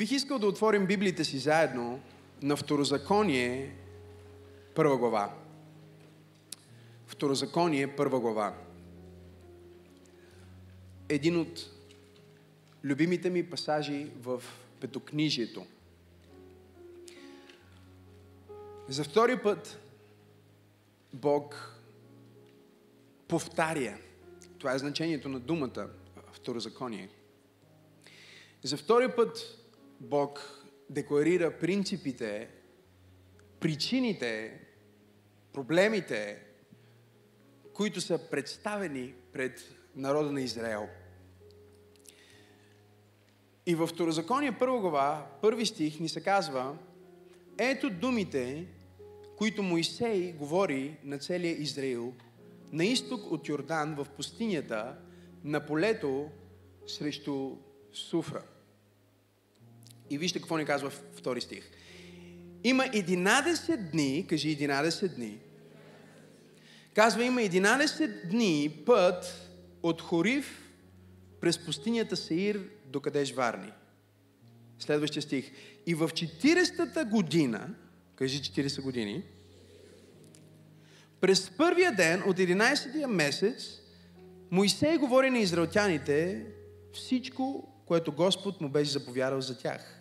Бих искал да отворим Библиите си заедно на Второзаконие, първа глава. Второзаконие, първа глава. Един от любимите ми пасажи в Петокнижието. За втори път Бог повтаря. Това е значението на думата второзаконие. За втори път Бог декларира принципите, причините, проблемите, които са представени пред народа на Израел. И във Второзаконие първа глава, първи стих ни се казва Ето думите, които Моисей говори на целия Израил, на изток от Йордан в пустинята, на полето срещу Суфра. И вижте какво ни казва втори стих. Има 11 дни, кажи 11 дни. Казва, има 11 дни път от Хорив през пустинята Сеир до Кадеш Варни. Следващия стих. И в 40-та година, кажи 40 години, през първия ден от 11-тия месец, Моисей говори на израелтяните всичко, което Господ му беше заповядал за тях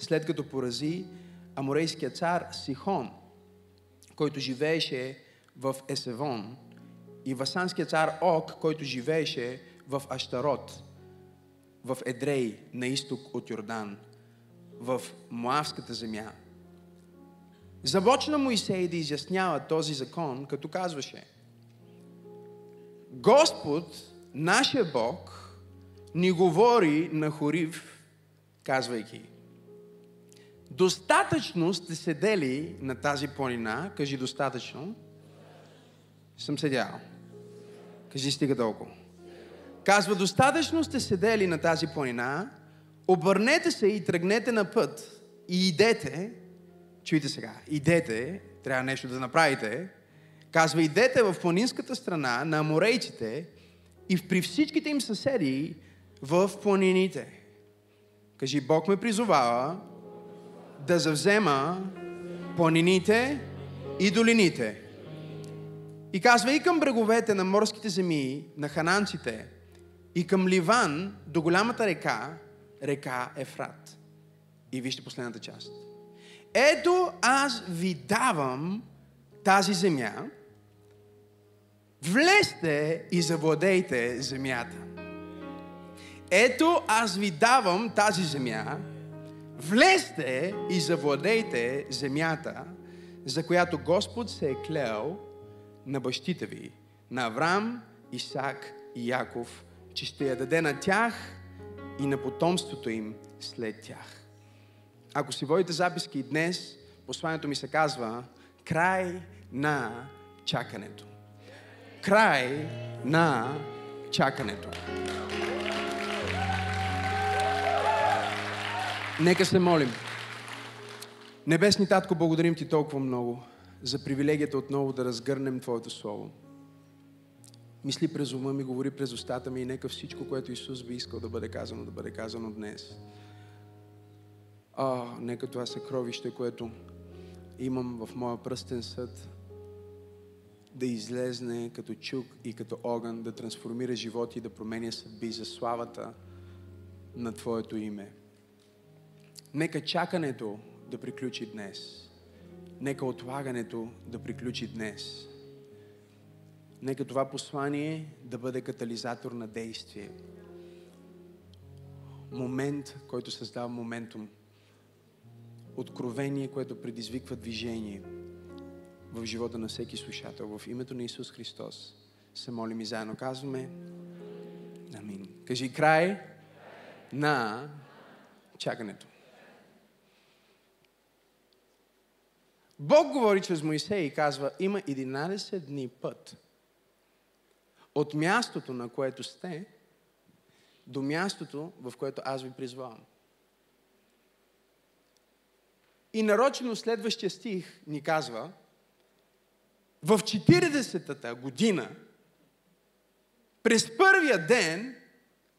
след като порази аморейския цар Сихон, който живееше в Есевон, и васанския цар Ок, който живееше в Аштарот, в Едрей, на изток от Йордан, в Моавската земя. Започна Моисей да изяснява този закон, като казваше Господ, нашия Бог, ни говори на Хорив, казвайки Достатъчно сте седели на тази планина. Кажи достатъчно. Съм седял. Кажи стига толкова. Казва, достатъчно сте седели на тази планина, обърнете се и тръгнете на път и идете, чуйте сега, идете, трябва нещо да направите, казва, идете в планинската страна на аморейците и при всичките им съседи в планините. Кажи, Бог ме призовава да завзема планините и долините. И казва и към бреговете на морските земи, на хананците, и към Ливан, до голямата река, река Ефрат. И вижте последната част. Ето аз ви давам тази земя, влезте и завладейте земята. Ето аз ви давам тази земя, Влезте и завладейте земята, за която Господ се е клел на бащите ви, на Авраам, Исак и Яков, че ще я даде на тях и на потомството им след тях. Ако си водите записки днес, посланието ми се казва край на чакането. Край на чакането. Нека се молим. Небесни Татко, благодарим Ти толкова много за привилегията отново да разгърнем Твоето Слово. Мисли през ума ми, говори през устата ми и нека всичко, което Исус би искал да бъде казано, да бъде казано днес. А, нека това съкровище, което имам в моя пръстен съд, да излезне като чук и като огън, да трансформира животи и да променя съдби за славата на Твоето име. Нека чакането да приключи днес. Нека отлагането да приключи днес. Нека това послание да бъде катализатор на действие. Момент, който създава моментум. Откровение, което предизвиква движение в живота на всеки слушател. В името на Исус Христос се молим и заедно казваме Амин. Кажи край на чакането. Бог говори чрез Моисей и казва, има 11 дни път от мястото, на което сте, до мястото, в което аз ви призвавам. И нарочено следващия стих ни казва, в 40-та година, през първия ден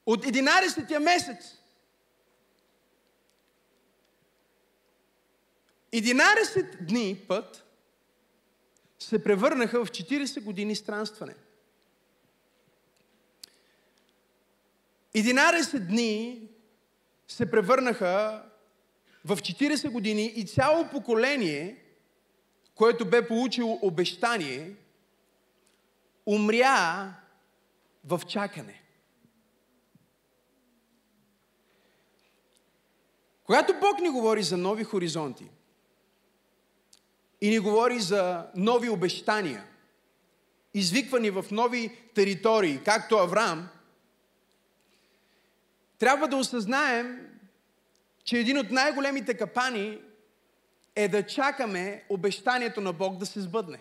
от 11-тия месец, 11 дни път се превърнаха в 40 години странстване. 11 дни се превърнаха в 40 години и цяло поколение, което бе получило обещание, умря в чакане. Когато Бог ни говори за нови хоризонти и ни говори за нови обещания, извиквани в нови територии, както Авраам, трябва да осъзнаем, че един от най-големите капани е да чакаме обещанието на Бог да се сбъдне.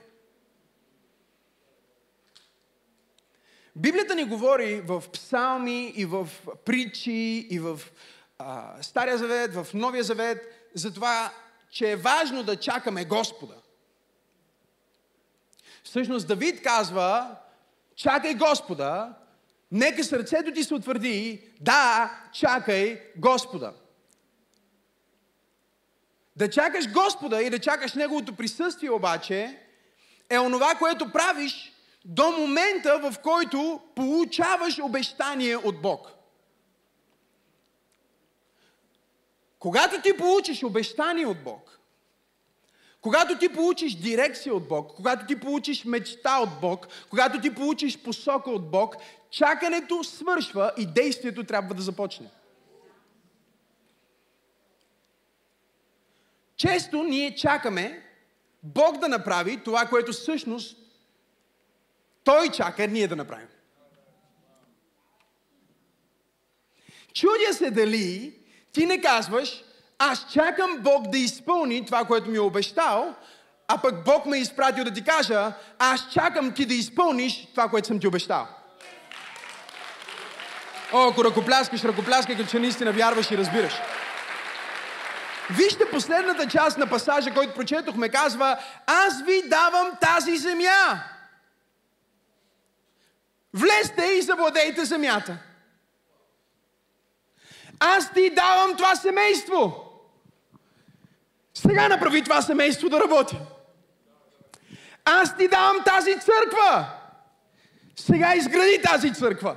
Библията ни говори в псалми и в притчи и в а, Стария завет, в Новия завет, за това, че е важно да чакаме Господа. Всъщност Давид казва, чакай Господа, нека сърцето ти се утвърди, да, чакай Господа. Да чакаш Господа и да чакаш Неговото присъствие обаче е онова, което правиш до момента, в който получаваш обещание от Бог. Когато ти получиш обещание от Бог, когато ти получиш дирекция от Бог, когато ти получиш мечта от Бог, когато ти получиш посока от Бог, чакането свършва и действието трябва да започне. Често ние чакаме Бог да направи това, което всъщност Той чака ние да направим. Чудя се дали ти не казваш, аз чакам Бог да изпълни това, което ми е обещал, а пък Бог ме е изпратил да ти кажа, аз чакам ти да изпълниш това, което съм ти обещал. О, ако ръкопляскаш, ръкопляскай, като че наистина вярваш и разбираш. Вижте последната част на пасажа, който прочетохме, казва, аз ви давам тази земя. Влезте и завладейте земята. Аз ти давам това семейство. Сега направи това семейство да работи. Аз ти давам тази църква. Сега изгради тази църква.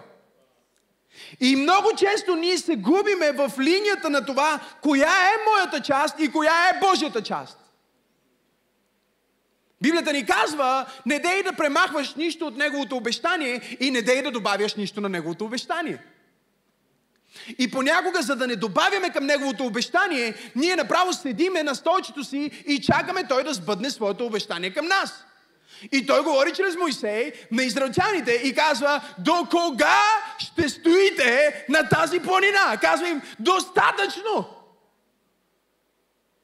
И много често ние се губиме в линията на това, коя е моята част и коя е Божията част. Библията ни казва, не дей да премахваш нищо от Неговото обещание и не дей да добавяш нищо на Неговото обещание. И понякога, за да не добавяме към Неговото обещание, ние направо седиме на столчето си и чакаме Той да сбъдне своето обещание към нас. И той говори чрез Моисей на израелтяните и казва, до кога ще стоите на тази планина? Казва им, достатъчно!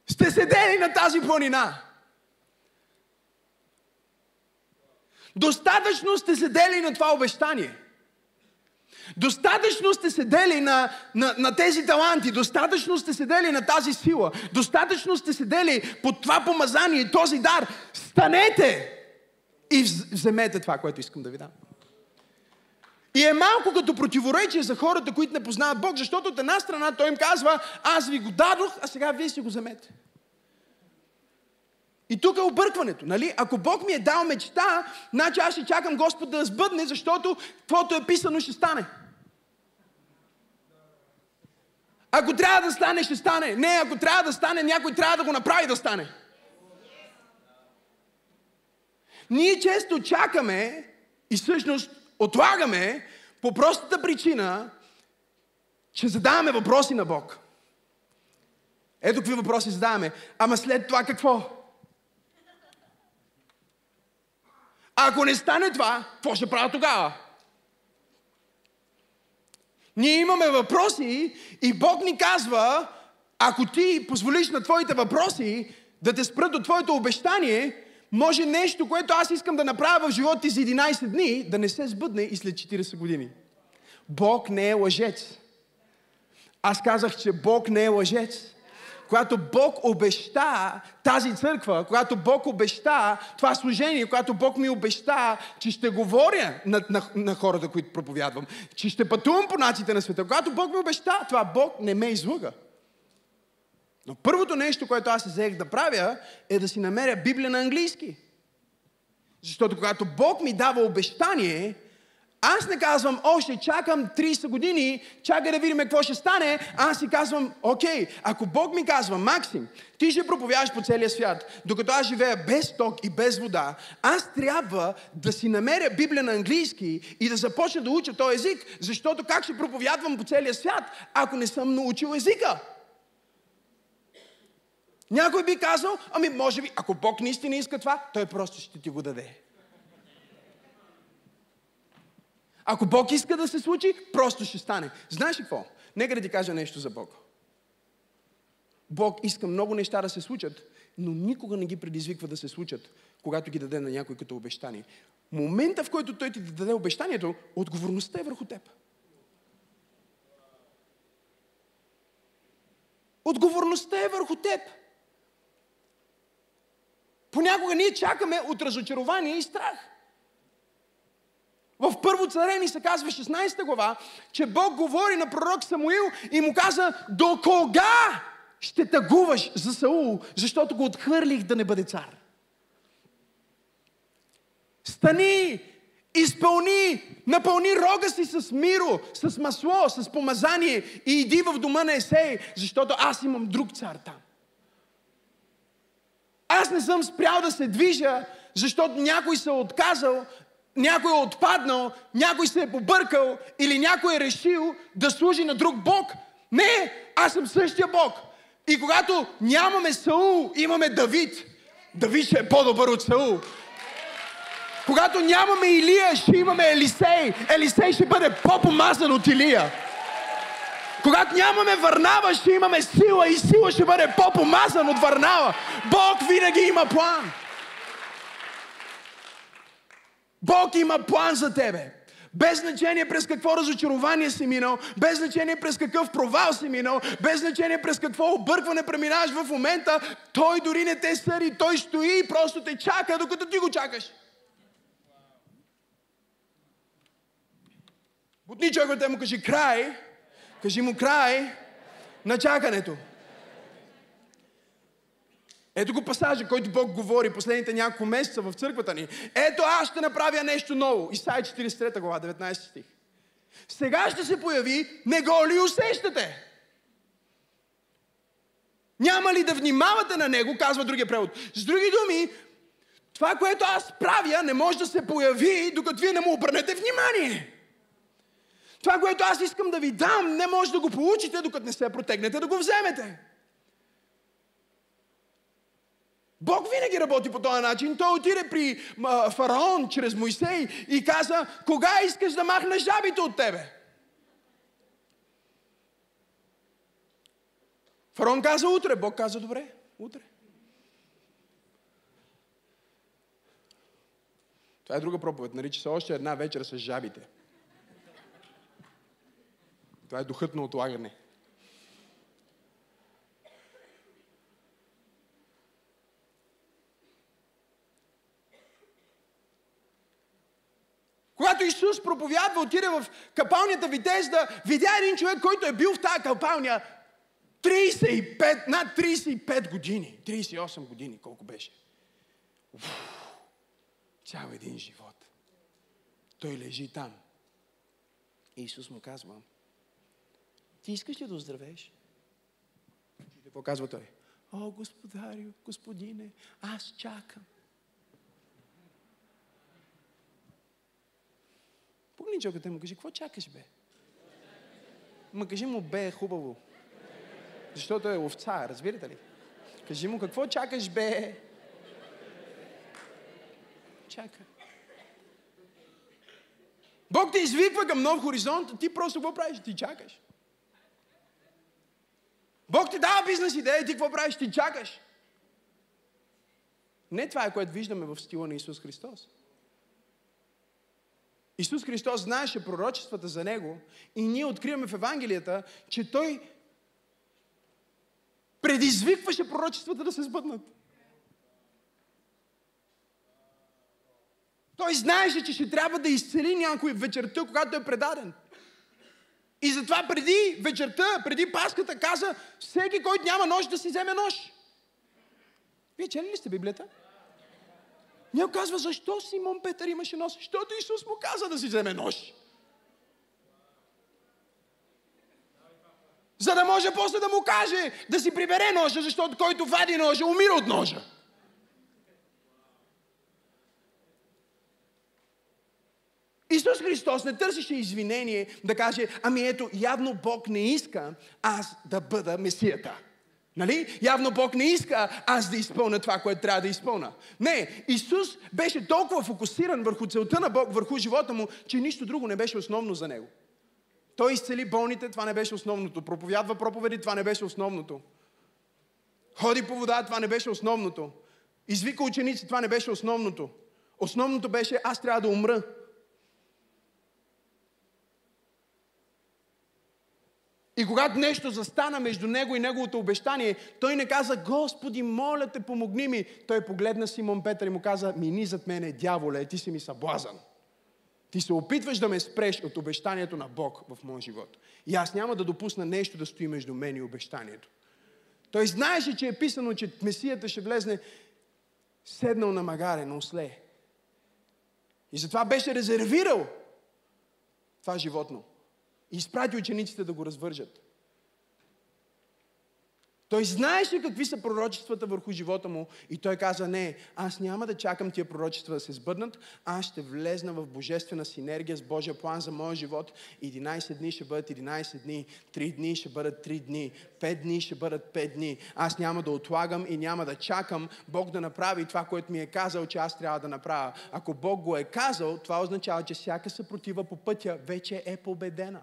Сте седели на тази планина. Достатъчно сте седели на това обещание. Достатъчно сте седели на, на, на тези таланти, достатъчно сте седели на тази сила, достатъчно сте седели под това помазание, този дар. Станете и вземете това, което искам да ви дам. И е малко като противоречие за хората, които не познават Бог, защото от една страна Той им казва, аз ви го дадох, а сега вие си го вземете. И тук е объркването, нали? Ако Бог ми е дал мечта, значи аз ще чакам Господ да сбъдне, защото каквото е писано ще стане. Ако трябва да стане, ще стане. Не, ако трябва да стане, някой трябва да го направи да стане. Ние често чакаме и всъщност отлагаме по простата причина, че задаваме въпроси на Бог. Ето какви въпроси задаваме. Ама след това какво? Ако не стане това, какво ще правя тогава? Ние имаме въпроси и Бог ни казва, ако ти позволиш на твоите въпроси да те спрат от твоето обещание, може нещо, което аз искам да направя в живота ти за 11 дни, да не се сбъдне и след 40 години. Бог не е лъжец. Аз казах, че Бог не е лъжец. Когато Бог обеща тази църква, когато Бог обеща това служение, когато Бог ми обеща, че ще говоря на, на, на хората, които проповядвам, че ще пътувам по наците на света, когато Бог ми обеща това, Бог не ме излъга. Но първото нещо, което аз взех да правя, е да си намеря Библия на английски. Защото когато Бог ми дава обещание, аз не казвам, о, ще чакам 30 години, чакай да видим какво ще стане. Аз си казвам, окей, ако Бог ми казва, Максим, ти ще проповядаш по целия свят, докато аз живея без ток и без вода, аз трябва да си намеря Библия на английски и да започна да уча този език, защото как ще проповядвам по целия свят, ако не съм научил езика? Някой би казал, ами може би, ако Бог наистина иска това, Той просто ще ти го даде. Ако Бог иска да се случи, просто ще стане. Знаеш ли какво? Нека да ти кажа нещо за Бог. Бог иска много неща да се случат, но никога не ги предизвиква да се случат, когато ги даде на някой като обещание. Момента, в който той ти даде обещанието, отговорността е върху теб. Отговорността е върху теб. Понякога ние чакаме от разочарование и страх. В Първо царе ни се казва 16 глава, че Бог говори на пророк Самуил и му каза, до кога ще тъгуваш за Саул, защото го отхвърлих да не бъде цар. Стани, изпълни, напълни рога си с миро, с масло, с помазание и иди в дома на Есей, защото аз имам друг цар там. Аз не съм спрял да се движа, защото някой се е отказал, някой е отпаднал, някой се е побъркал или някой е решил да служи на друг Бог. Не, аз съм същия Бог. И когато нямаме Саул, имаме Давид. Давид ще е по-добър от Саул. Когато нямаме Илия, ще имаме Елисей. Елисей ще бъде по-помазан от Илия. Когато нямаме Върнава, ще имаме сила и сила ще бъде по-помазан от Върнава. Бог винаги има план. Бог има план за тебе. Без значение през какво разочарование си минал, без значение през какъв провал си минал, без значение през какво объркване преминаваш в момента, Той дори не те съди, Той стои и просто те чака, докато ти го чакаш. Бутни човекът му кажи край, кажи му край на чакането. Ето го пасажа, който Бог говори последните няколко месеца в църквата ни. Ето аз ще направя нещо ново. Исаия 43 глава, 19 стих. Сега ще се появи, не го ли усещате? Няма ли да внимавате на него, казва другия превод. С други думи, това, което аз правя, не може да се появи, докато вие не му обърнете внимание. Това, което аз искам да ви дам, не може да го получите, докато не се протегнете да го вземете. Бог винаги работи по този начин. Той отиде при фараон чрез Моисей и каза, кога искаш да махнеш жабите от тебе? Фараон каза утре, Бог каза добре, утре. Това е друга проповед, нарича се още една вечер с жабите. Това е духът на отлагане. Когато Исус проповядва, отиде в капалнята Витезда, видя един човек, който е бил в тази капалня 35, над 35 години. 38 години, колко беше. Уф, цял един живот. Той лежи там. И Исус му казва, ти искаш ли да оздравееш? Какво казва той? О, господарю, господине, аз чакам. Погни човекът му кажи, какво чакаш, бе? Ма кажи му, бе, хубаво. Защото е овца, разбирате ли? Кажи му, какво чакаш, бе? Чака. Бог те извиква към нов хоризонт, ти просто какво правиш? Ти чакаш. Бог ти дава бизнес идея и ти какво правиш? Ти чакаш. Не това е, което виждаме в стила на Исус Христос. Исус Христос знаеше пророчествата за Него и ние откриваме в Евангелията, че Той предизвикваше пророчествата да се сбъднат. Той знаеше, че ще трябва да изцели някой вечерта, когато е предаден. И затова преди вечерта, преди паската каза, всеки, който няма нож, да си вземе нож. Вие чели ли сте Библията? Някой казва, защо Симон Петър имаше нож? Защото Исус му каза да си вземе нож. За да може после да му каже да си прибере ножа, защото който вади ножа, умира от ножа. Исус Христос не търсише извинение да каже, ами ето, явно Бог не иска аз да бъда Месията. Нали? Явно Бог не иска аз да изпълня това, което трябва да изпълня. Не, Исус беше толкова фокусиран върху целта на Бог, върху живота му, че нищо друго не беше основно за него. Той изцели болните, това не беше основното. Проповядва проповеди, това не беше основното. Ходи по вода, това не беше основното. Извика ученици, това не беше основното. Основното беше, аз трябва да умра. И когато нещо застана между него и неговото обещание, той не каза, Господи, моля те, помогни ми. Той погледна Симон Петър и му каза, мини зад мене, дяволе, ти си ми съблазан. Ти се опитваш да ме спреш от обещанието на Бог в моя живот. И аз няма да допусна нещо да стои между мен и обещанието. Той знаеше, че е писано, че Месията ще влезне седнал на магаре, на осле. И затова беше резервирал това животно. Изпрати учениците да го развържат. Той знаеше какви са пророчествата върху живота му и той каза, не, аз няма да чакам тия пророчества да се сбъднат, аз ще влезна в божествена синергия с Божия план за моя живот. 11 дни ще бъдат 11 дни, 3 дни ще бъдат 3 дни, 5 дни ще бъдат 5 дни. Аз няма да отлагам и няма да чакам Бог да направи това, което ми е казал, че аз трябва да направя. Ако Бог го е казал, това означава, че всяка съпротива по пътя вече е победена.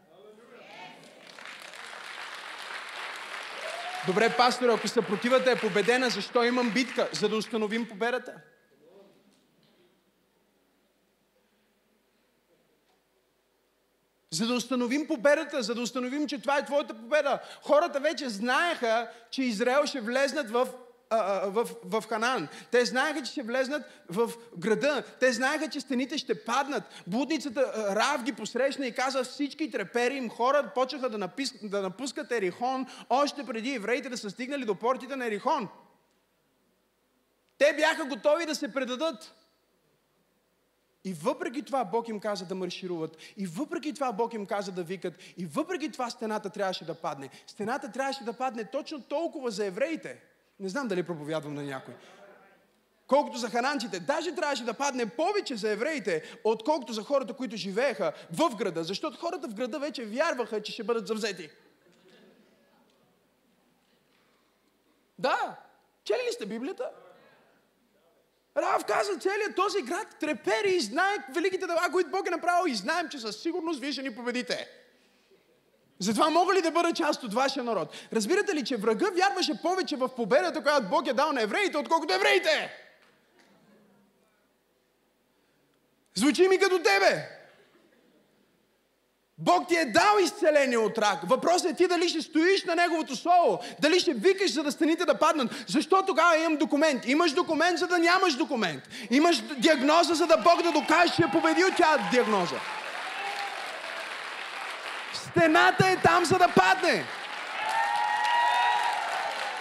Добре, пастор, ако съпротивата е победена, защо имам битка? За да установим победата. За да установим победата, за да установим, че това е твоята победа. Хората вече знаеха, че Израел ще влезнат в в, в Ханан. Те знаеха, че ще влезнат в града. Те знаеха, че стените ще паднат. Будницата Рав ги посрещна и каза всички трепери им хора почнаха да, напис, да напускат Ерихон още преди евреите да са стигнали до портите на Ерихон. Те бяха готови да се предадат. И въпреки това Бог им каза да маршируват. И въпреки това Бог им каза да викат. И въпреки това стената трябваше да падне. Стената трябваше да падне точно толкова за евреите – не знам дали проповядвам на някой. Колкото за хананците, даже трябваше да падне повече за евреите, отколкото за хората, които живееха в града, защото хората в града вече вярваха, че ще бъдат завзети. Да, чели ли сте Библията? Рав каза, целият този град трепери и знае великите дела, които Бог е направил и знаем, че със сигурност вие ще ни победите. Затова мога ли да бъда част от вашия народ? Разбирате ли, че врага вярваше повече в победата, която Бог е дал на евреите, отколкото евреите? Звучи ми като тебе. Бог ти е дал изцеление от рак. Въпросът е ти дали ще стоиш на Неговото Слово, дали ще викаш, за да станите да паднат. Защо тогава имам документ? Имаш документ, за да нямаш документ. Имаш диагноза, за да Бог да докаже, че е победил тя диагноза. Стената е там, за да падне.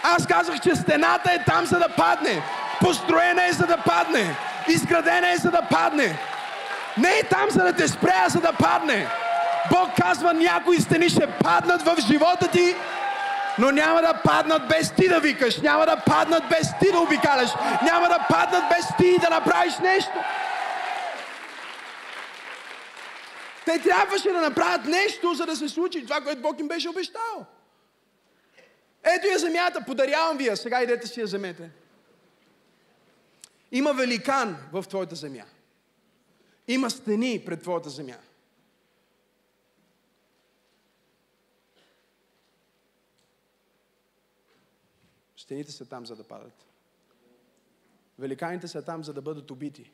Аз казах, че стената е там, за да падне. Построена е, за да падне. Изградена е, за да падне. Не е там, за да те спре, а за да падне. Бог казва, някои стени ще паднат в живота ти, но няма да паднат без ти да викаш, няма да паднат без ти да обикаляш, няма да паднат без ти да направиш нещо. Те трябваше да направят нещо, за да се случи това, което Бог им беше обещал. Ето я земята, подарявам ви я, сега идете си я вземете. Има великан в твоята земя. Има стени пред твоята земя. Стените са там, за да падат. Великаните са там, за да бъдат убити.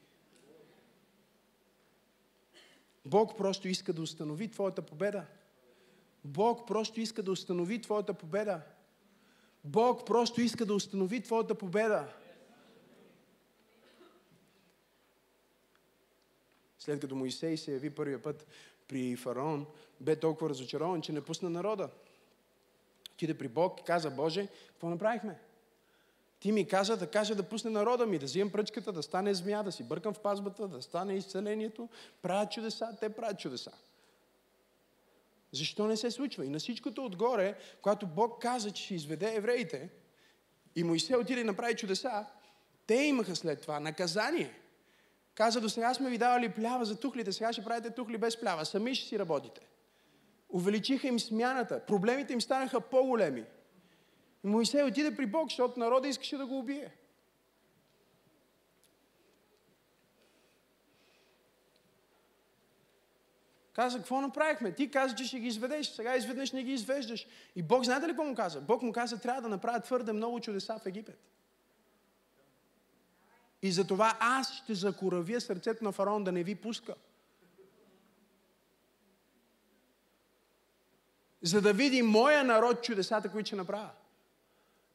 Бог просто иска да установи твоята победа. Бог просто иска да установи твоята победа. Бог просто иска да установи твоята победа. След като Моисей се яви първия път при фараон, бе толкова разочарован, че не пусна народа. Отиде при Бог и каза, Боже, какво направихме? Ти ми каза да кажа да пусне народа ми, да взимам пръчката, да стане змия, да си бъркам в пазбата, да стане изцелението. Правят чудеса, те правят чудеса. Защо не се случва? И на всичкото отгоре, когато Бог каза, че ще изведе евреите, и Моисей отиде и направи чудеса, те имаха след това наказание. Каза, до сега сме ви давали плява за тухлите, сега ще правите тухли без плява. Сами ще си работите. Увеличиха им смяната. Проблемите им станаха по-големи. Моисей отиде при Бог, защото народа искаше да го убие. Каза, какво направихме? Ти каза, че ще ги изведеш, сега изведнъж не ги извеждаш. И Бог, знаете ли какво му каза? Бог му каза, трябва да направя твърде много чудеса в Египет. И затова аз ще закоравя сърцето на фараон да не ви пуска. За да види моя народ чудесата, които ще направя.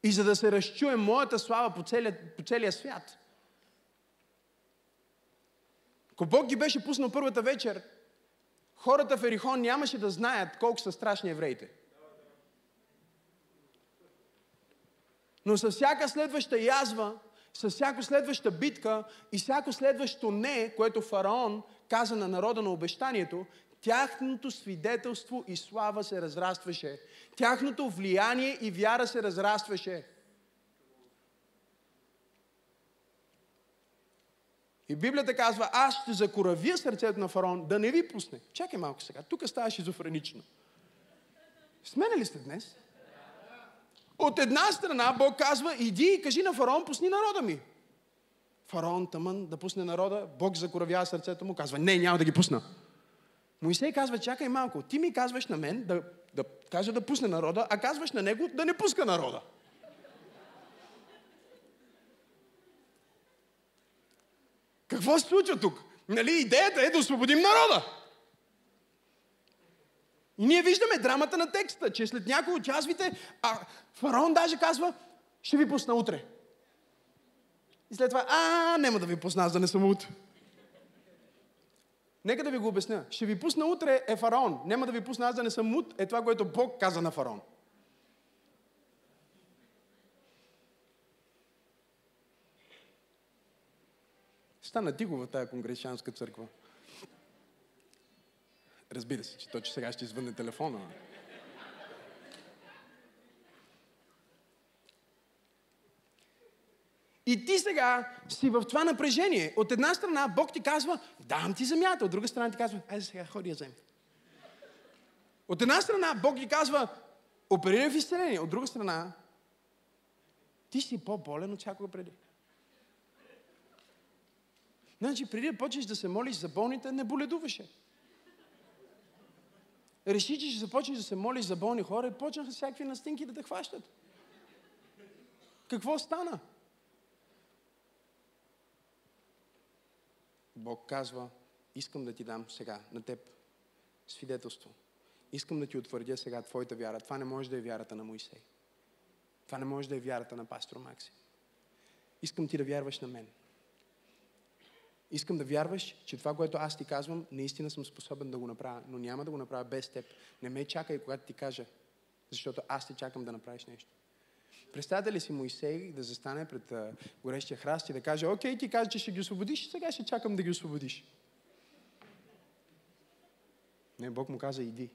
И за да се разчуе моята слава по целия, по целия свят. Ако Бог ги беше пуснал първата вечер, хората в Ерихон нямаше да знаят колко са страшни евреите. Но с всяка следваща язва, с всяка следваща битка и всяко следващо не, което фараон каза на народа на обещанието, тяхното свидетелство и слава се разрастваше. Тяхното влияние и вяра се разрастваше. И Библията казва, аз ще закоравя сърцето на фараон да не ви пусне. Чакай малко сега, тук става шизофренично. Смене ли сте днес? От една страна Бог казва, иди и кажи на фараон, пусни народа ми. Фараон тъмън да пусне народа, Бог закоравява сърцето му, казва, не, няма да ги пусна. Моисей казва, чакай малко, ти ми казваш на мен да, да кажа да пусне народа, а казваш на него да не пуска народа. Какво се случва тук? Нали, идеята е да освободим народа. И ние виждаме драмата на текста, че след някои от часовите, а фараон даже казва, ще ви пусна утре. И след това, а, няма да ви пусна, за да не съм утре. Нека да ви го обясня. Ще ви пусна утре е фараон. Няма да ви пусна аз да не съм мут. Е това, което Бог каза на фараон. Стана тихо в тази конгрешанска църква. Разбира се, че точно сега ще извънне телефона. И ти сега си в това напрежение. От една страна Бог ти казва, дам ти земята. От друга страна ти казва, айде сега ходи я вземи. От една страна Бог ти казва, оперирай в изцеление. От друга страна, ти си по-болен от всякога преди. Значи, преди да почнеш да се молиш за болните, не боледуваше. Реши, че ще започнеш да се молиш за болни хора и почнаха всякакви настинки да те хващат. Какво стана? Бог казва, искам да ти дам сега на теб свидетелство. Искам да ти утвърдя сега твоята вяра. Това не може да е вярата на Моисей. Това не може да е вярата на пастор Макси. Искам ти да вярваш на мен. Искам да вярваш, че това, което аз ти казвам, наистина съм способен да го направя, но няма да го направя без теб. Не ме чакай, когато ти кажа, защото аз те чакам да направиш нещо. Представете ли си Моисей да застане пред а, горещия храст и да каже, окей, ти каза, че ще ги освободиш, сега ще чакам да ги освободиш. Не, Бог му каза, иди.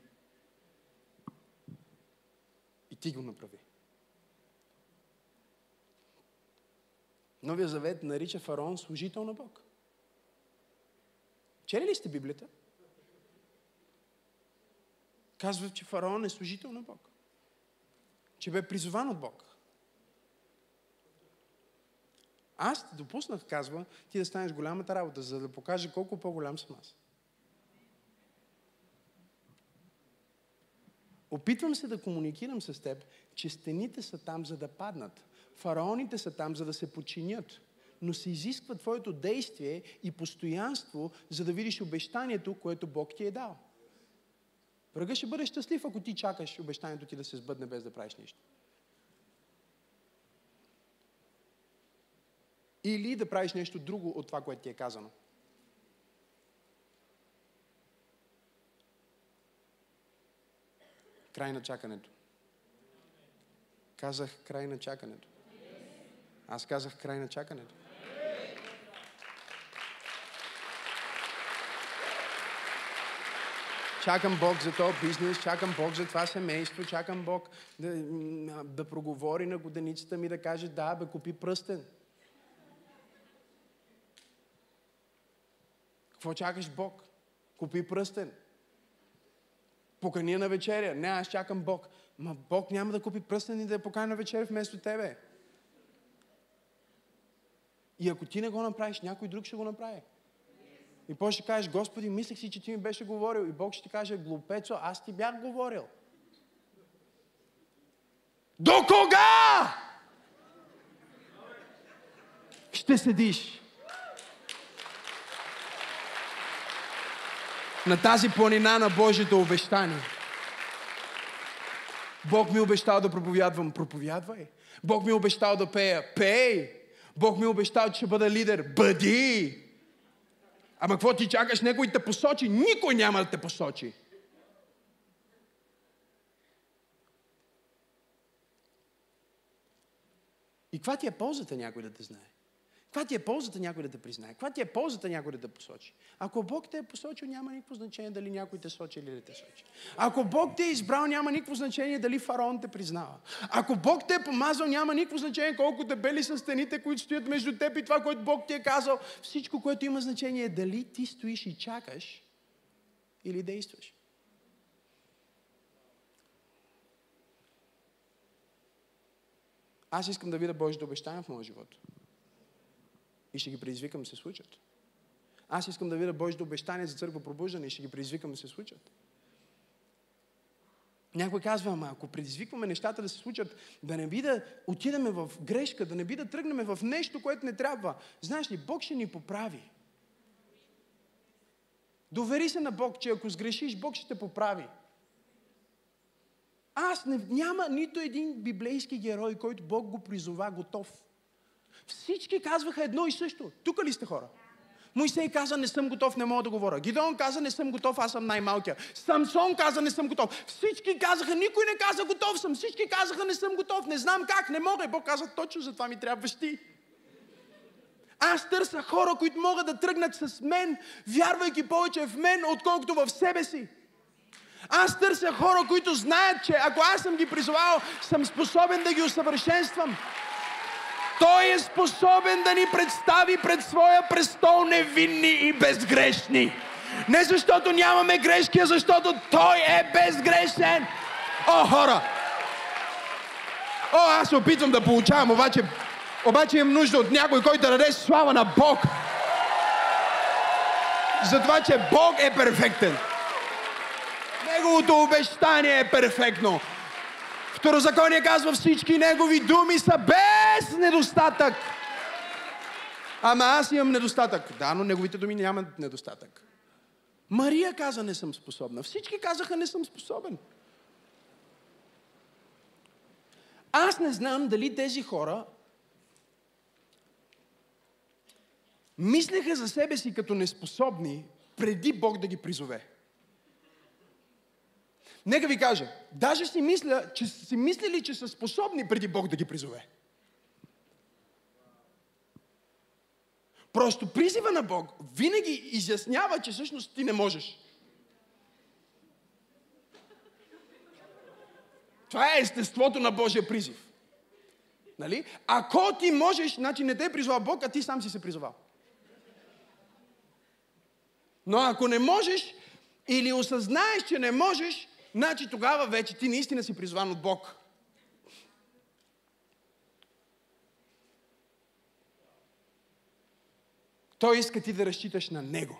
И ти го направи. Новия завет нарича фараон служител на Бог. Чели ли сте Библията? Казва, че фараон е служител на Бог. Че бе призован от Бог. Аз те допуснах, казва, ти да станеш голямата работа, за да покажа колко по-голям съм аз. Опитвам се да комуникирам с теб, че стените са там, за да паднат. Фараоните са там, за да се подчинят. Но се изисква твоето действие и постоянство, за да видиш обещанието, което Бог ти е дал. Врага ще бъде щастлив, ако ти чакаш обещанието ти да се сбъдне без да правиш нищо. Или да правиш нещо друго от това, което ти е казано. край на чакането. Казах край на чакането. Аз казах край на чакането. Чакам Бог за този бизнес, чакам Бог за това семейство, чакам Бог да, да проговори на годеницата ми, да каже, да, бе, купи пръстен. Какво чакаш Бог? Купи пръстен. Покани на вечеря. Не, аз чакам Бог. Ма Бог няма да купи пръстен и да я покани на вечеря вместо тебе. И ако ти не го направиш, някой друг ще го направи. И после ще кажеш, Господи, мислех си, че ти ми беше говорил. И Бог ще ти каже, глупецо, аз ти бях говорил. До кога? Ще седиш. На тази планина на Божието обещание. Бог ми е обещал да проповядвам. Проповядвай. Бог ми е обещал да пея. Пей. Бог ми е обещал, че ще бъда лидер. Бъди. Ама какво ти чакаш някой те посочи? Никой няма да те посочи. И каква ти е ползата някой да те знае? Каква ти е ползата някой да те признае? Каква ти е ползата някой да те посочи? Ако Бог те е посочил, няма никакво значение дали някой те сочи или не те сочи. Ако Бог те е избрал, няма никакво значение дали фараон те признава. Ако Бог те е помазал, няма никакво значение колко дебели са стените, които стоят между теб и това, което Бог ти е казал. Всичко, което има значение е дали ти стоиш и чакаш или действаш. Аз искам да видя Божието обещание в моя живот. И ще ги предизвикам да се случат. Аз искам да видя Божието обещание за църква пробуждане и ще ги предизвикам да се случат. Някой казва, ама ако предизвикваме нещата да се случат, да не би да отидеме в грешка, да не би да тръгнем в нещо, което не трябва. Знаеш ли, Бог ще ни поправи. Довери се на Бог, че ако сгрешиш, Бог ще те поправи. Аз не, няма нито един библейски герой, който Бог го призова готов. Всички казваха едно и също. Тук ли сте хора? Моисей каза, не съм готов, не мога да говоря. Гидеон каза, не съм готов, аз съм най-малкия. Самсон каза, не съм готов. Всички казаха, никой не каза, готов съм. Всички казаха, не съм готов, не знам как, не мога. И Бог каза, точно за това ми трябваш ти. Аз търся хора, които могат да тръгнат с мен, вярвайки повече в мен, отколкото в себе си. Аз търся хора, които знаят, че ако аз съм ги призовал, съм способен да ги усъвършенствам. Той е способен да ни представи пред своя престол невинни и безгрешни. Не защото нямаме грешки, а защото Той е безгрешен. О, хора! О, аз се опитвам да получавам, обаче, обаче имам нужда от някой, който да даде слава на Бог. За това, че Бог е перфектен. Неговото обещание е перфектно. Второзаконие казва всички негови думи са без недостатък. Ама аз имам недостатък. Да, но неговите думи нямат недостатък. Мария каза не съм способна. Всички казаха не съм способен. Аз не знам дали тези хора мислеха за себе си като неспособни преди Бог да ги призове. Нека ви кажа, даже си мисля, че си мислили, че са способни преди Бог да ги призове. Просто призива на Бог винаги изяснява, че всъщност ти не можеш. Това е естеството на Божия призив. Нали? Ако ти можеш, значи не те е призвал Бог, а ти сам си се призвал. Но ако не можеш или осъзнаеш, че не можеш, Значи тогава вече ти наистина си призван от Бог. Той иска ти да разчиташ на Него.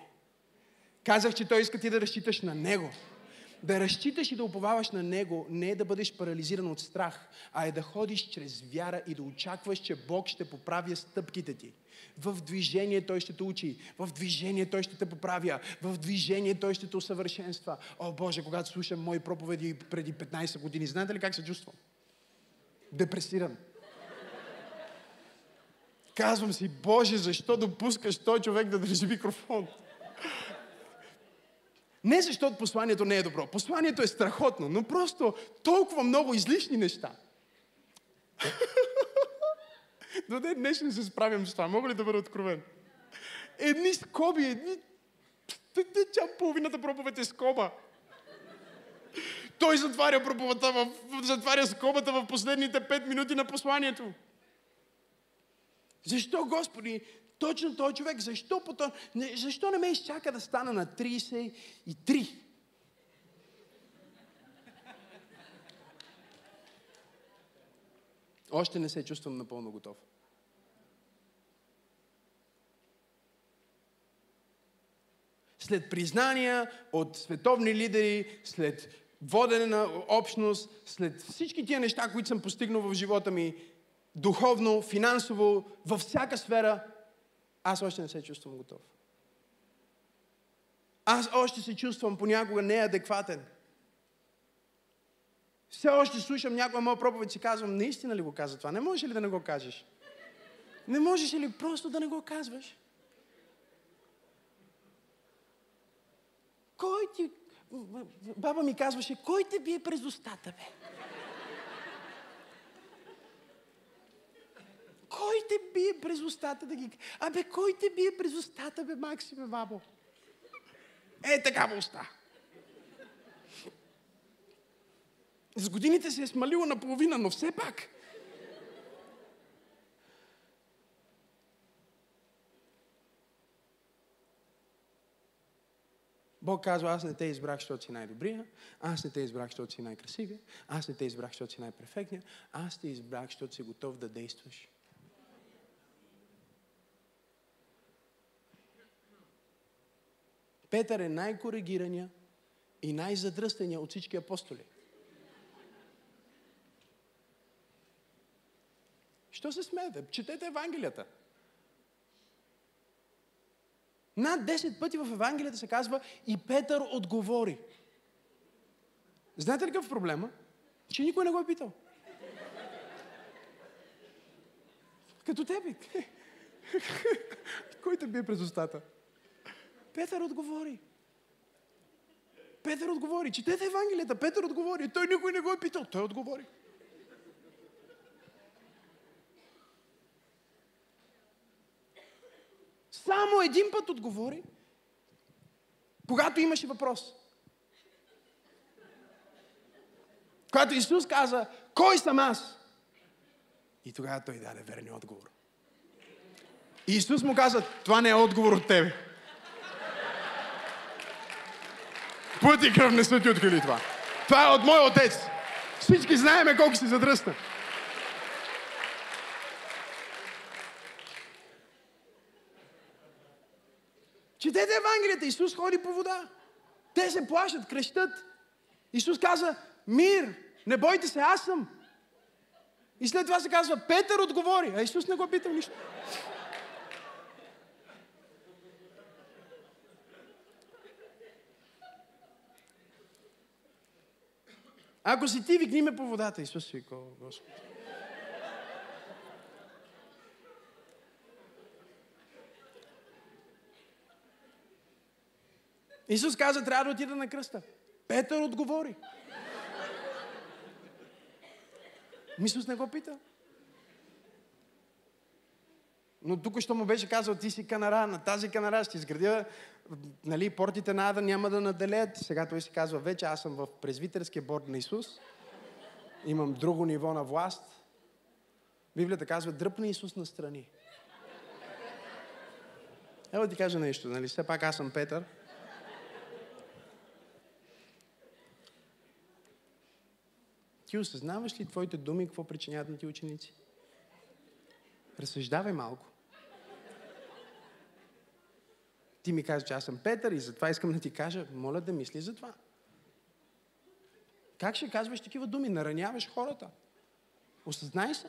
Казах, че Той иска ти да разчиташ на Него. Да разчиташ и да уповаваш на Него не е да бъдеш парализиран от страх, а е да ходиш чрез вяра и да очакваш, че Бог ще поправя стъпките ти. В движение Той ще те учи, в движение Той ще те поправя, в движение Той ще те усъвършенства. О Боже, когато слушам мои проповеди преди 15 години, знаете ли как се чувствам? Депресиран. Казвам си, Боже, защо допускаш той човек да държи микрофон? Не защото посланието не е добро. Посланието е страхотно, но просто толкова много излишни неща. До ден днешен се справям с това. Мога ли да бъда откровен? Едни скоби, едни... Тя половината проповед е скоба. Той затваря проповедта, в, затваря скобата в последните пет минути на посланието. Защо, Господи, точно този човек, защо, по то, не, защо не ме изчака да стана на 33? Още не се чувствам напълно готов. След признания от световни лидери, след водене на общност, след всички тия неща, които съм постигнал в живота ми, духовно, финансово, във всяка сфера, аз още не се чувствам готов. Аз още се чувствам понякога неадекватен. Все още слушам някоя моя проповед и си казвам, наистина ли го каза това? Не можеш ли да не го кажеш? Не можеш ли просто да не го казваш? Кой ти... Баба ми казваше, кой те бие през устата, бе? Кой те бие през устата да ги... Абе, кой те бие през устата, бе, Макси, бе, бабо? Е, такава уста. С годините се е смалило наполовина, но все пак. Бог казва, аз не те избрах, защото си най-добрия, аз не те избрах, защото си най-красивия, аз не те избрах, защото си най-перфектния, аз те избрах, защото си готов да действаш. Петър е най-коригирания и най-задръстения от всички апостоли. Що се смеете? Четете Евангелията. Над 10 пъти в Евангелията се казва и Петър отговори. Знаете ли какъв проблема? Че никой не го е питал. Като тебе. Кой те бие през устата? Петър отговори. Петър отговори. Четете Евангелията. Петър отговори. Той никой не го е питал. Той отговори. Само един път отговори, когато имаше въпрос. Когато Исус каза, кой съм аз? И тогава той даде верния отговор. И Исус му каза, това не е отговор от тебе. Пъти кръв не са ти открили това. Това е от мой отец. Всички знаеме колко си задръсна. Четете Евангелията. Исус ходи по вода. Те се плашат, крещат. Исус каза, мир, не бойте се, аз съм. И след това се казва, Петър отговори, а Исус не го питал нищо. Ако си ти, викни ме по водата. Исус си вика, Господи. Исус каза, трябва да отида на кръста. Петър отговори. Исус не го пита. Но тук, що му беше казал, ти си канара, на тази канара ще изградя, нали, портите на Ада няма да наделят. Сега той си казва, вече аз съм в презвитерския борд на Исус. Имам друго ниво на власт. Библията казва, дръпна Исус на страни. Ево ти кажа нещо, нали? Все пак аз съм Петър. Ти осъзнаваш ли твоите думи, какво причиняват на ти ученици? Разсъждавай малко. Ти ми казваш, че аз съм Петър и затова искам да ти кажа, моля да мисли за това. Как ще казваш такива думи? Нараняваш хората. Осъзнай се.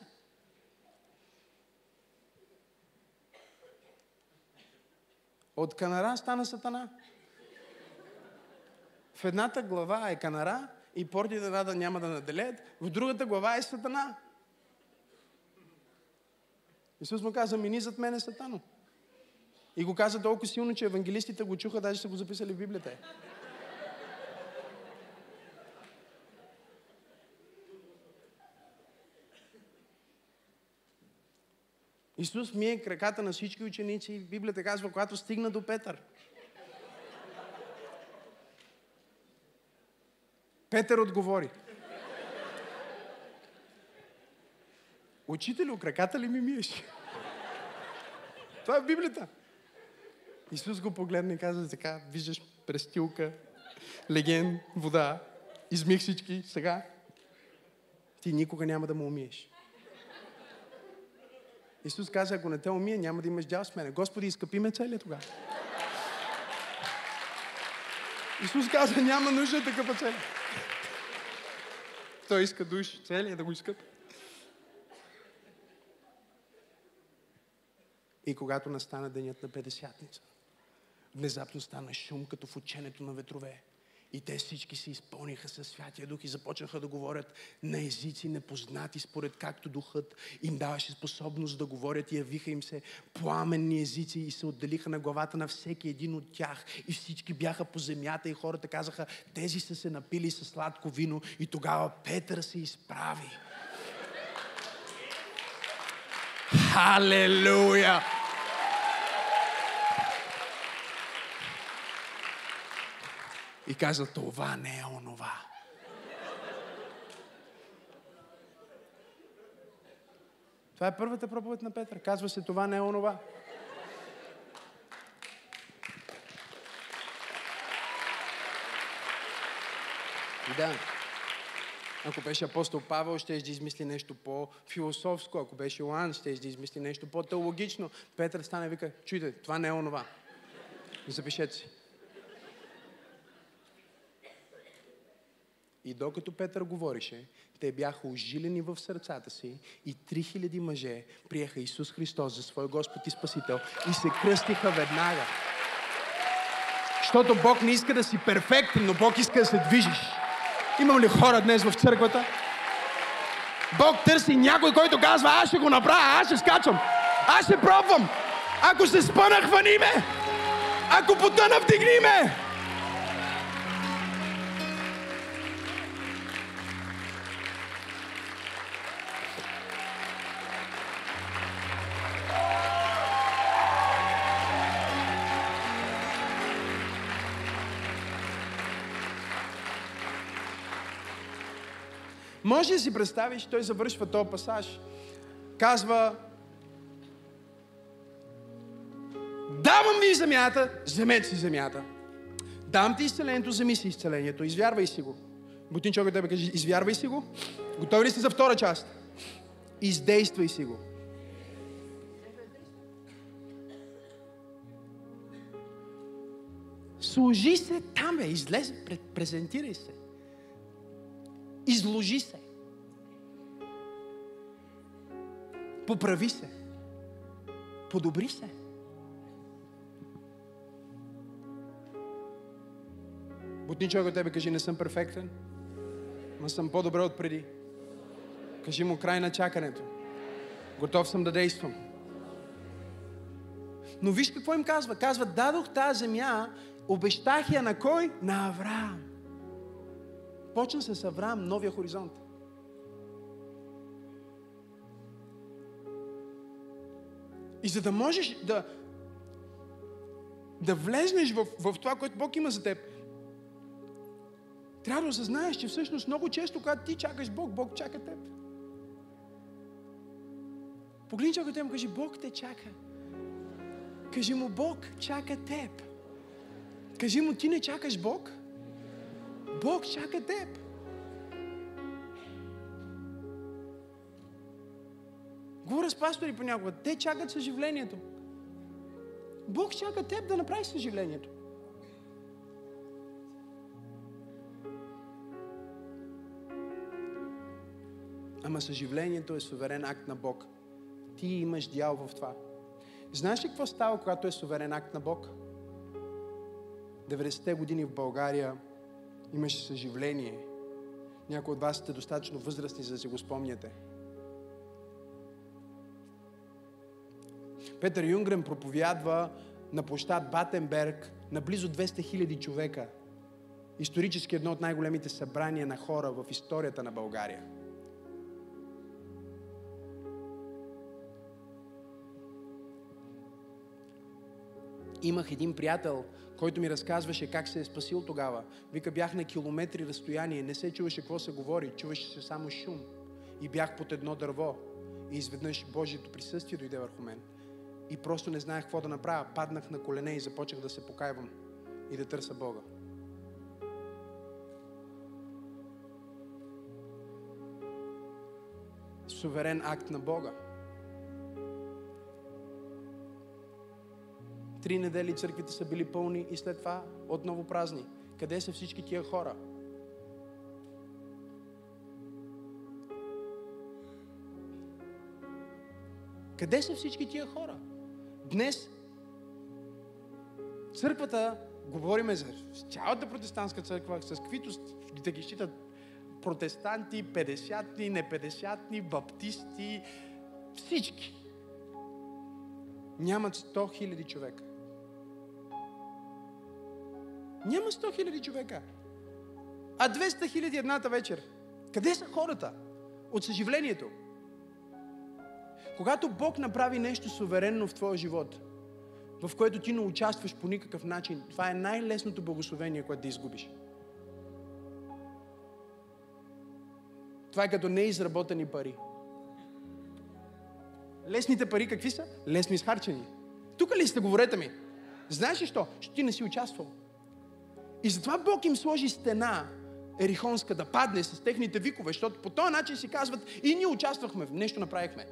От канара стана сатана. В едната глава е канара, и портите на да няма да наделеят, в другата глава е Сатана. Исус му каза, мини зад мене Сатано. И го каза толкова силно, че евангелистите го чуха, даже са го записали в Библията. Исус мие краката на всички ученици и Библията казва, когато стигна до Петър. Петър отговори. Учителю, краката ли ми миеш? Това е Библията. Исус го погледна и каза така, виждаш престилка, леген, вода, измих всички, сега ти никога няма да му умиеш. Исус каза, ако не те умия, няма да имаш дял с мене. Господи, изкъпи ме целия тогава. Исус каза, няма нужда да къпа целия. Той иска душ целия да го изкъпи. И когато настана денят на Петдесятница, внезапно стана шум, като в ученето на ветрове. И те всички се изпълниха със Святия Дух и започнаха да говорят на езици непознати, според както Духът им даваше способност да говорят и явиха им се пламенни езици и се отделиха на главата на всеки един от тях. И всички бяха по земята и хората казаха, тези са се напили с сладко вино и тогава Петър се изправи. Халелуя! И каза, това не е онова. Това е първата проповед на Петър. Казва се, това не е онова. Да. Ако беше апостол Павел, ще да измисли нещо по-философско. Ако беше Йоан, ще да измисли нещо по-теологично. Петър стане и вика, чуйте, това не е онова. Запишете си. И докато Петър говорише, те бяха ожилени в сърцата си и 3000 мъже приеха Исус Христос за свой Господ и Спасител и се кръстиха веднага. Защото Бог не иска да си перфектен, но Бог иска да се движиш. Имам ли хора днес в църквата? Бог търси някой, който казва, аз ще го направя, аз ще скачам, аз ще пробвам. Ако се спъна, хвани ме. Ако потъна, вдигни ме. Може да си представиш, той завършва този пасаж. Казва, давам ви земята, вземете си земята. Дам ти изцелението, вземи си изцелението. Извярвай си го. Бутин човек тебе каже, извярвай си го. Готови ли сте за втора част? Издействай си го. Служи се там, бе, излезе, презентирай се. Изложи се. Поправи се. Подобри се. Бутни човек от тебе, кажи, не съм перфектен, но съм по-добре от преди. Кажи му край на чакането. Готов съм да действам. Но виж какво им казва. Казва, дадох тази земя, обещах я на кой? На Авраам. Почна се с Авраам новия хоризонт. И за да можеш да, да влезнеш в, в това, което Бог има за теб, трябва да осъзнаеш, че всъщност много често, когато ти чакаш Бог, Бог чака теб. Погледни човекът и кажи, Бог те чака. Кажи му, Бог чака теб. Кажи му, ти не чакаш Бог. Бог чака теб. Говоря с пастори понякога. Те чакат съживлението. Бог чака теб да направиш съживлението. Ама съживлението е суверен акт на Бог. Ти имаш дял в това. Знаеш ли какво става, когато е суверен акт на Бог? 90-те години в България имаше съживление. Някои от вас сте достатъчно възрастни, за да си го спомняте. Петър Юнгрен проповядва на площад Батенберг на близо 200 хиляди човека. Исторически едно от най-големите събрания на хора в историята на България. Имах един приятел, който ми разказваше как се е спасил тогава. Вика, бях на километри разстояние, не се чуваше какво се говори, чуваше се само шум. И бях под едно дърво. И изведнъж Божието присъствие дойде върху мен. И просто не знаех какво да направя. Паднах на колене и започнах да се покайвам и да търся Бога. Суверен акт на Бога. Три недели църквите са били пълни и след това отново празни. Къде са всички тия хора? Къде са всички тия хора? Днес църквата, говориме за цялата протестантска църква, с каквито да ги считат протестанти, 50-ни, не 50-ни, баптисти, всички. Нямат 100 хиляди човека. Няма 100 хиляди човека. А 200 хиляди едната вечер. Къде са хората? От съживлението. Когато Бог направи нещо суверенно в твоя живот, в което ти не участваш по никакъв начин, това е най-лесното благословение, което да изгубиш. Това е като неизработени пари. Лесните пари какви са? Лесно изхарчени. Тук ли сте, говорете ми? Знаеш ли що? Що ти не си участвал. И затова Бог им сложи стена, Ерихонска, да падне с техните викове, защото по този начин си казват, и ние участвахме, нещо направихме.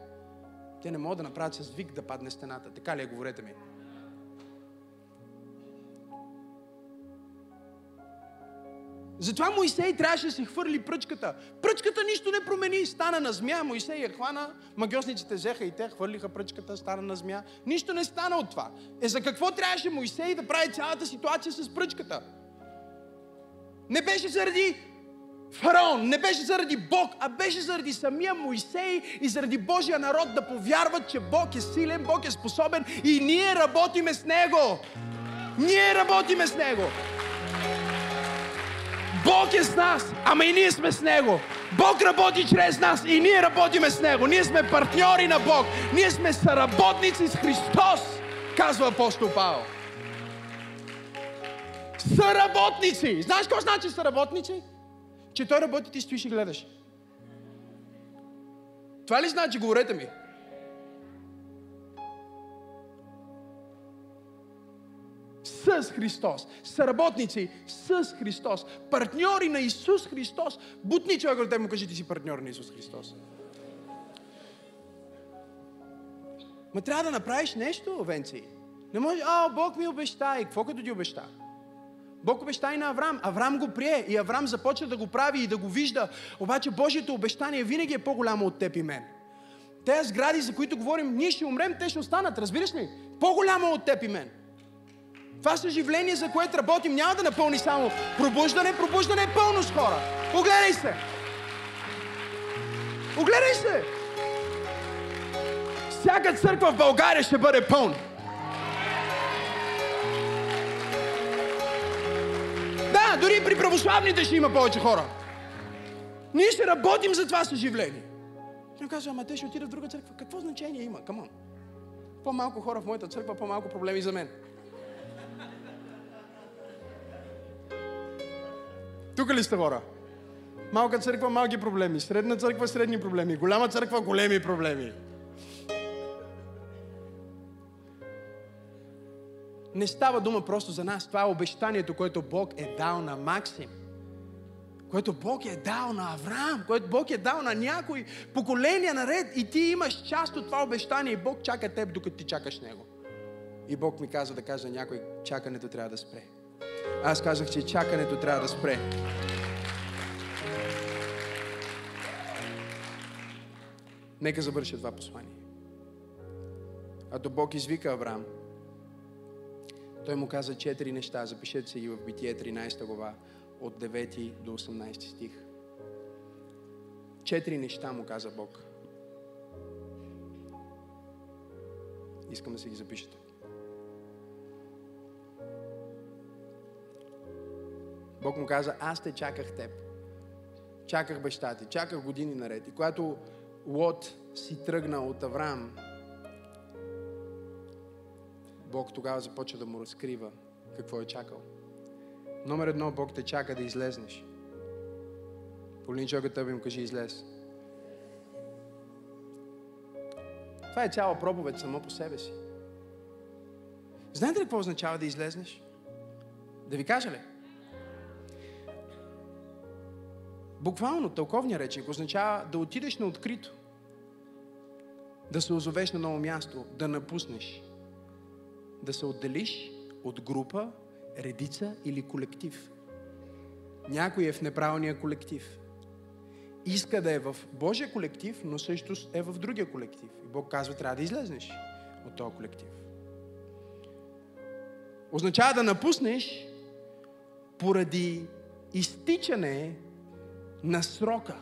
Те не могат да направят с вик да падне стената. Така ли е, говорете ми? Затова Моисей трябваше да се хвърли пръчката. Пръчката нищо не промени. Стана на змия, Моисей я хвана, магиосниците взеха и те, хвърлиха пръчката, стана на змия. Нищо не стана от това. Е за какво трябваше Моисей да прави цялата ситуация с пръчката? Не беше заради фараон, не беше заради Бог, а беше заради самия Моисей и заради Божия народ да повярват, че Бог е силен, Бог е способен и ние работиме с Него. Ние работиме с Него. Бог е с нас, ама и ние сме с Него. Бог работи чрез нас и ние работиме с Него. Ние сме партньори на Бог. Ние сме съработници с Христос, казва апостол Павел. Съработници! Знаеш какво значи съработници? Че той работи, ти стоиш и гледаш. Това ли значи? Говорете ми. с Христос, съработници с Христос, партньори на Исус Христос. Бутни човек, те му кажи, ти си партньор на Исус Христос. Ма трябва да направиш нещо, Венци. Не може, а, Бог ми обеща. И какво като ти обеща? Бог обеща и на Авраам. Авраам го прие и Авраам започва да го прави и да го вижда. Обаче Божието обещание винаги е по-голямо от теб и мен. Те сгради, за които говорим, ние ще умрем, те ще останат, разбираш ли? По-голямо от теб и мен. Това съживление, за което работим, няма да напълни само пробуждане. Пробуждане е пълно с хора. Огледай се! Огледай се! Всяка църква в България ще бъде пълна. Дори при православните ще има повече хора. Ние ще работим за това съживление. Той казва, ама те ще отидат в друга църква. Какво значение има? Камон. По-малко хора в моята църква, по-малко проблеми за мен. Тук ли сте хора? Малка църква, малки проблеми. Средна църква, средни проблеми. Голяма църква, големи проблеми. Не става дума просто за нас. Това е обещанието, което Бог е дал на Максим. Което Бог е дал на Авраам. Което Бог е дал на някой поколения наред. И ти имаш част от това обещание. И Бог чака теб, докато ти чакаш Него. И Бог ми каза да кажа някой, чакането трябва да спре. Аз казах, че чакането трябва да спре. Нека завърша това послание. А до Бог извика Авраам. Той му каза четири неща. Запишете се ги в Битие 13 глава от 9 до 18 стих. Четири неща му каза Бог. Искам да се ги запишете. Бог му каза, аз те чаках теб. Чаках баща ти, чаках години наред. И когато Лот си тръгна от Авраам, Бог тогава започва да му разкрива какво е чакал. Номер едно, Бог те чака да излезнеш. Полин човекът им кажи излез. Това е цяла проповед само по себе си. Знаете ли какво означава да излезнеш? Да ви кажа ли? Буквално тълковния речник означава да отидеш на открито, да се озовеш на ново място, да напуснеш, да се отделиш от група, редица или колектив. Някой е в неправилния колектив. Иска да е в Божия колектив, но също е в другия колектив. И Бог казва, трябва да излезнеш от този колектив. Означава да напуснеш поради изтичане на срока.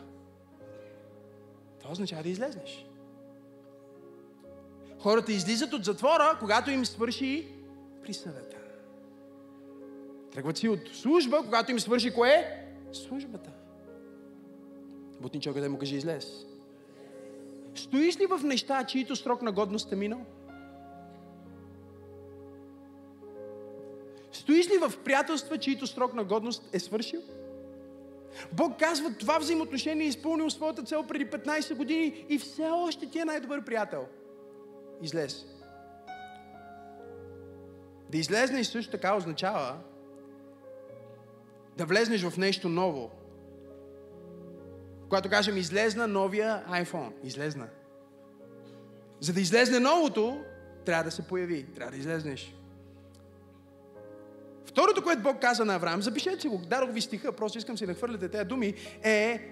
Това означава да излезнеш. Хората излизат от затвора, когато им свърши присъдата. Тръгват си от служба, когато им свърши кое? Службата. Бутни човека да му каже излез. Стоиш ли в неща, чието срок на годност е минал? Стоиш ли в приятелства, чието срок на годност е свършил? Бог казва, това взаимоотношение е изпълнил своята цел преди 15 години и все още ти е най-добър приятел. Излез. Да излезнеш също така означава да влезнеш в нещо ново. Когато кажем излезна новия iPhone, излезна. За да излезне новото, трябва да се появи, трябва да излезнеш. Второто, което Бог каза на Авраам, запишете си го, дадох ви стиха, просто искам си да хвърляте тези думи, е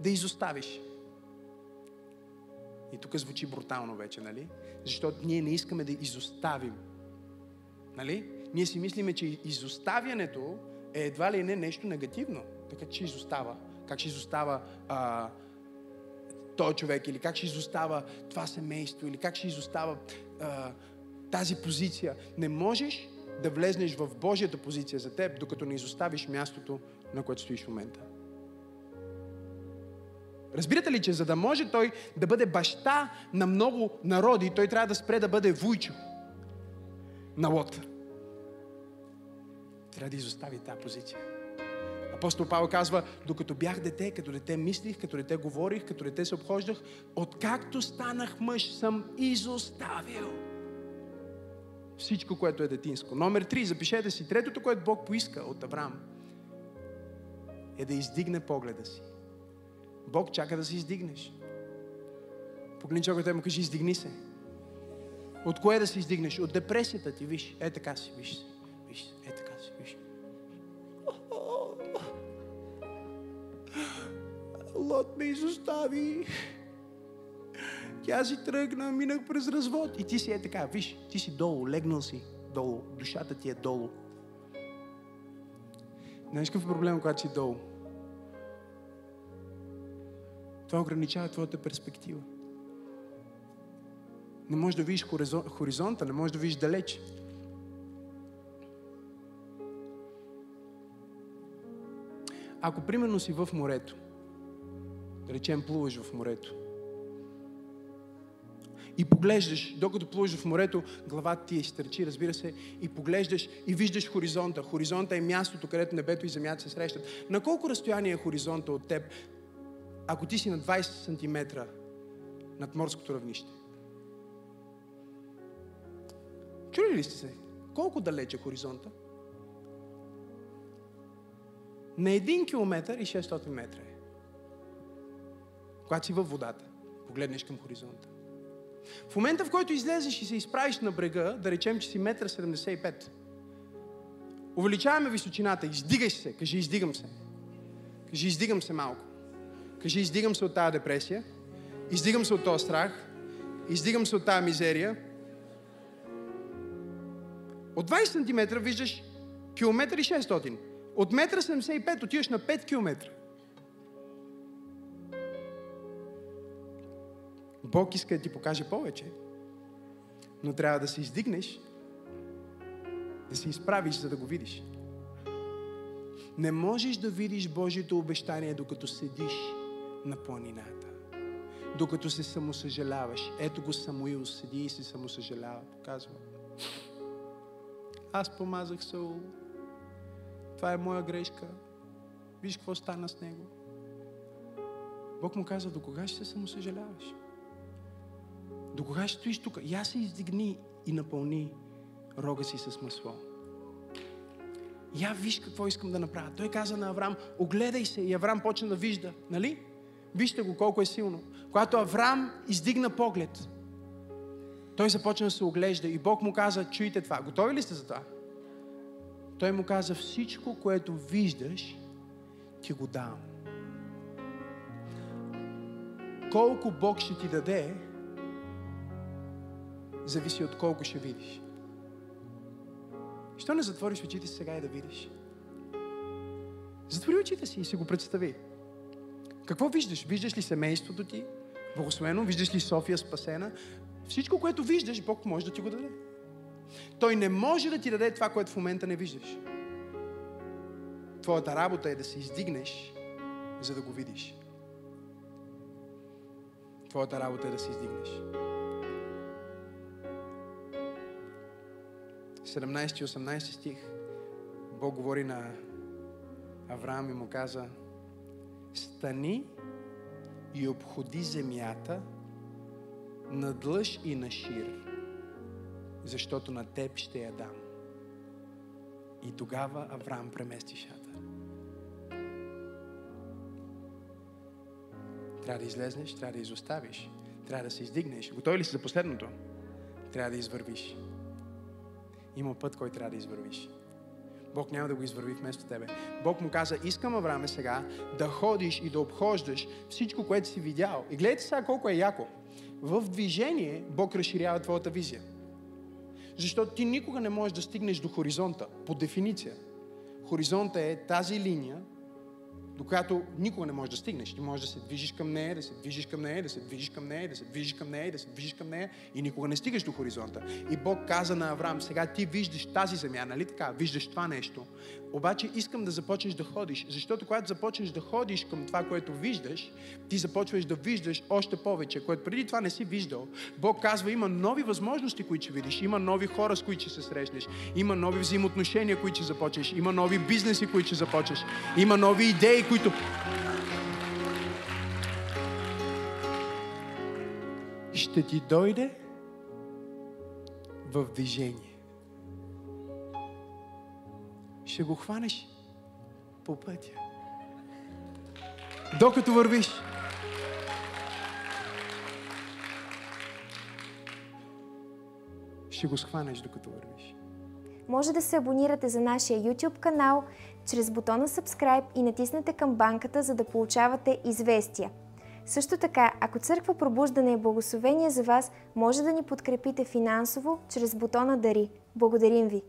да изоставиш. И тук звучи брутално вече, нали? Защото ние не искаме да изоставим. Нали? Ние си мислиме, че изоставянето е едва ли не нещо негативно. Така че изостава. Как ще изостава а, той човек, или как ще изостава това семейство, или как ще изостава а, тази позиция. Не можеш да влезнеш в Божията позиция за теб, докато не изоставиш мястото, на което стоиш в момента. Разбирате ли, че за да може той да бъде баща на много народи, той трябва да спре да бъде вуйчо на Лот. Трябва да изостави тази позиция. Апостол Павел казва, докато бях дете, като дете мислих, като дете говорих, като дете се обхождах, откакто станах мъж, съм изоставил всичко, което е детинско. Номер три, запишете си. Третото, което Бог поиска от Авраам, е да издигне погледа си. Бог чака да се издигнеш. Погледни човекът му кажи, издигни се. От кое да се издигнеш? От депресията ти, виж. Е така си, виж се. Виж, е така си, виж. Лот ме изостави. Тя си тръгна, минах през развод. И ти си е така, виж, ти си долу, легнал си долу. Душата ти е долу. Знаеш какъв е проблем, когато си долу? Това ограничава твоята перспектива. Не можеш да видиш хоризонта, не можеш да видиш далеч. Ако примерно си в морето, да речем плуваш в морето, и поглеждаш, докато плуваш в морето, главата ти е изтърчи, разбира се, и поглеждаш и виждаш хоризонта. Хоризонта е мястото, където небето и земята се срещат. На колко разстояние е хоризонта от теб, ако ти си на 20 см над морското равнище? Чули ли сте се? Колко далеч е хоризонта? На 1 км и 600 метра е. Когато си във водата, погледнеш към хоризонта. В момента, в който излезеш и се изправиш на брега, да речем, че си 1,75 м, увеличаваме височината, издигай се, кажи издигам се. Кажи издигам се малко. Кажи издигам се от тази депресия, издигам се от този страх, издигам се от тази мизерия. От 20 см виждаш километър и 600. От 1,75 м отиваш на 5 км. Бог иска да ти покаже повече. Но трябва да се издигнеш, да се изправиш, за да го видиш. Не можеш да видиш Божието обещание, докато седиш на планината. докато се самосъжаляваш. Ето го Самуил, седи и се самосъжалява. Показва. Аз помазах Саул. Това е моя грешка. Виж какво стана с него. Бог му каза, до кога ще се самосъжаляваш? До кога ще стоиш тук? Я се издигни и напълни рога си с масло. Я виж какво искам да направя. Той каза на Авраам, огледай се. И Авраам почна да вижда. Нали? Вижте го колко е силно. Когато Авраам издигна поглед, той започна да се оглежда и Бог му каза, чуйте това. Готови ли сте за това? Той му каза, всичко, което виждаш, ти го давам. Колко Бог ще ти даде, зависи от колко ще видиш. Що не затвориш очите сега и да видиш? Затвори очите си и си го представи. Какво виждаш? Виждаш ли семейството ти? Благословено? Виждаш ли София спасена? Всичко, което виждаш, Бог може да ти го даде. Той не може да ти даде това, което в момента не виждаш. Твоята работа е да се издигнеш, за да го видиш. Твоята работа е да се издигнеш. 17 и 18 стих Бог говори на Авраам и му каза Стани и обходи земята надлъж и на шир, защото на теб ще я дам. И тогава Авраам премести шата. Трябва да излезнеш, трябва да изоставиш, трябва да се издигнеш. Готови ли си за последното? Трябва да извървиш. Има път, който трябва да извървиш. Бог няма да го извърви вместо тебе. Бог му каза, искам Авраме сега да ходиш и да обхождаш всичко, което си видял. И гледайте сега колко е яко. В движение Бог разширява твоята визия. Защото ти никога не можеш да стигнеш до хоризонта, по дефиниция. Хоризонта е тази линия, до която никога не можеш да стигнеш. Ти можеш да се движиш към нея, да се движиш към нея, да се движиш към нея, да се движиш към нея, да се движиш към нея и никога не стигаш до хоризонта. И Бог каза на Авраам, сега ти виждаш тази земя, нали така? Виждаш това нещо. Обаче искам да започнеш да ходиш, защото когато започнеш да ходиш към това, което виждаш, ти започваш да виждаш още повече, което преди това не си виждал. Бог казва, има нови възможности, които ще видиш, има нови хора, с които ще се срещнеш, има нови взаимоотношения, които ще започнеш, има нови бизнеси, които ще започнеш, има нови идеи, които... Ще ти дойде в движение. Ще го хванеш по пътя. Докато вървиш. Ще го схванеш докато вървиш. Може да се абонирате за нашия YouTube канал чрез бутона Subscribe и натиснете камбанката, за да получавате известия. Също така, ако Църква Пробуждане е благословение за вас, може да ни подкрепите финансово чрез бутона Дари. Благодарим ви!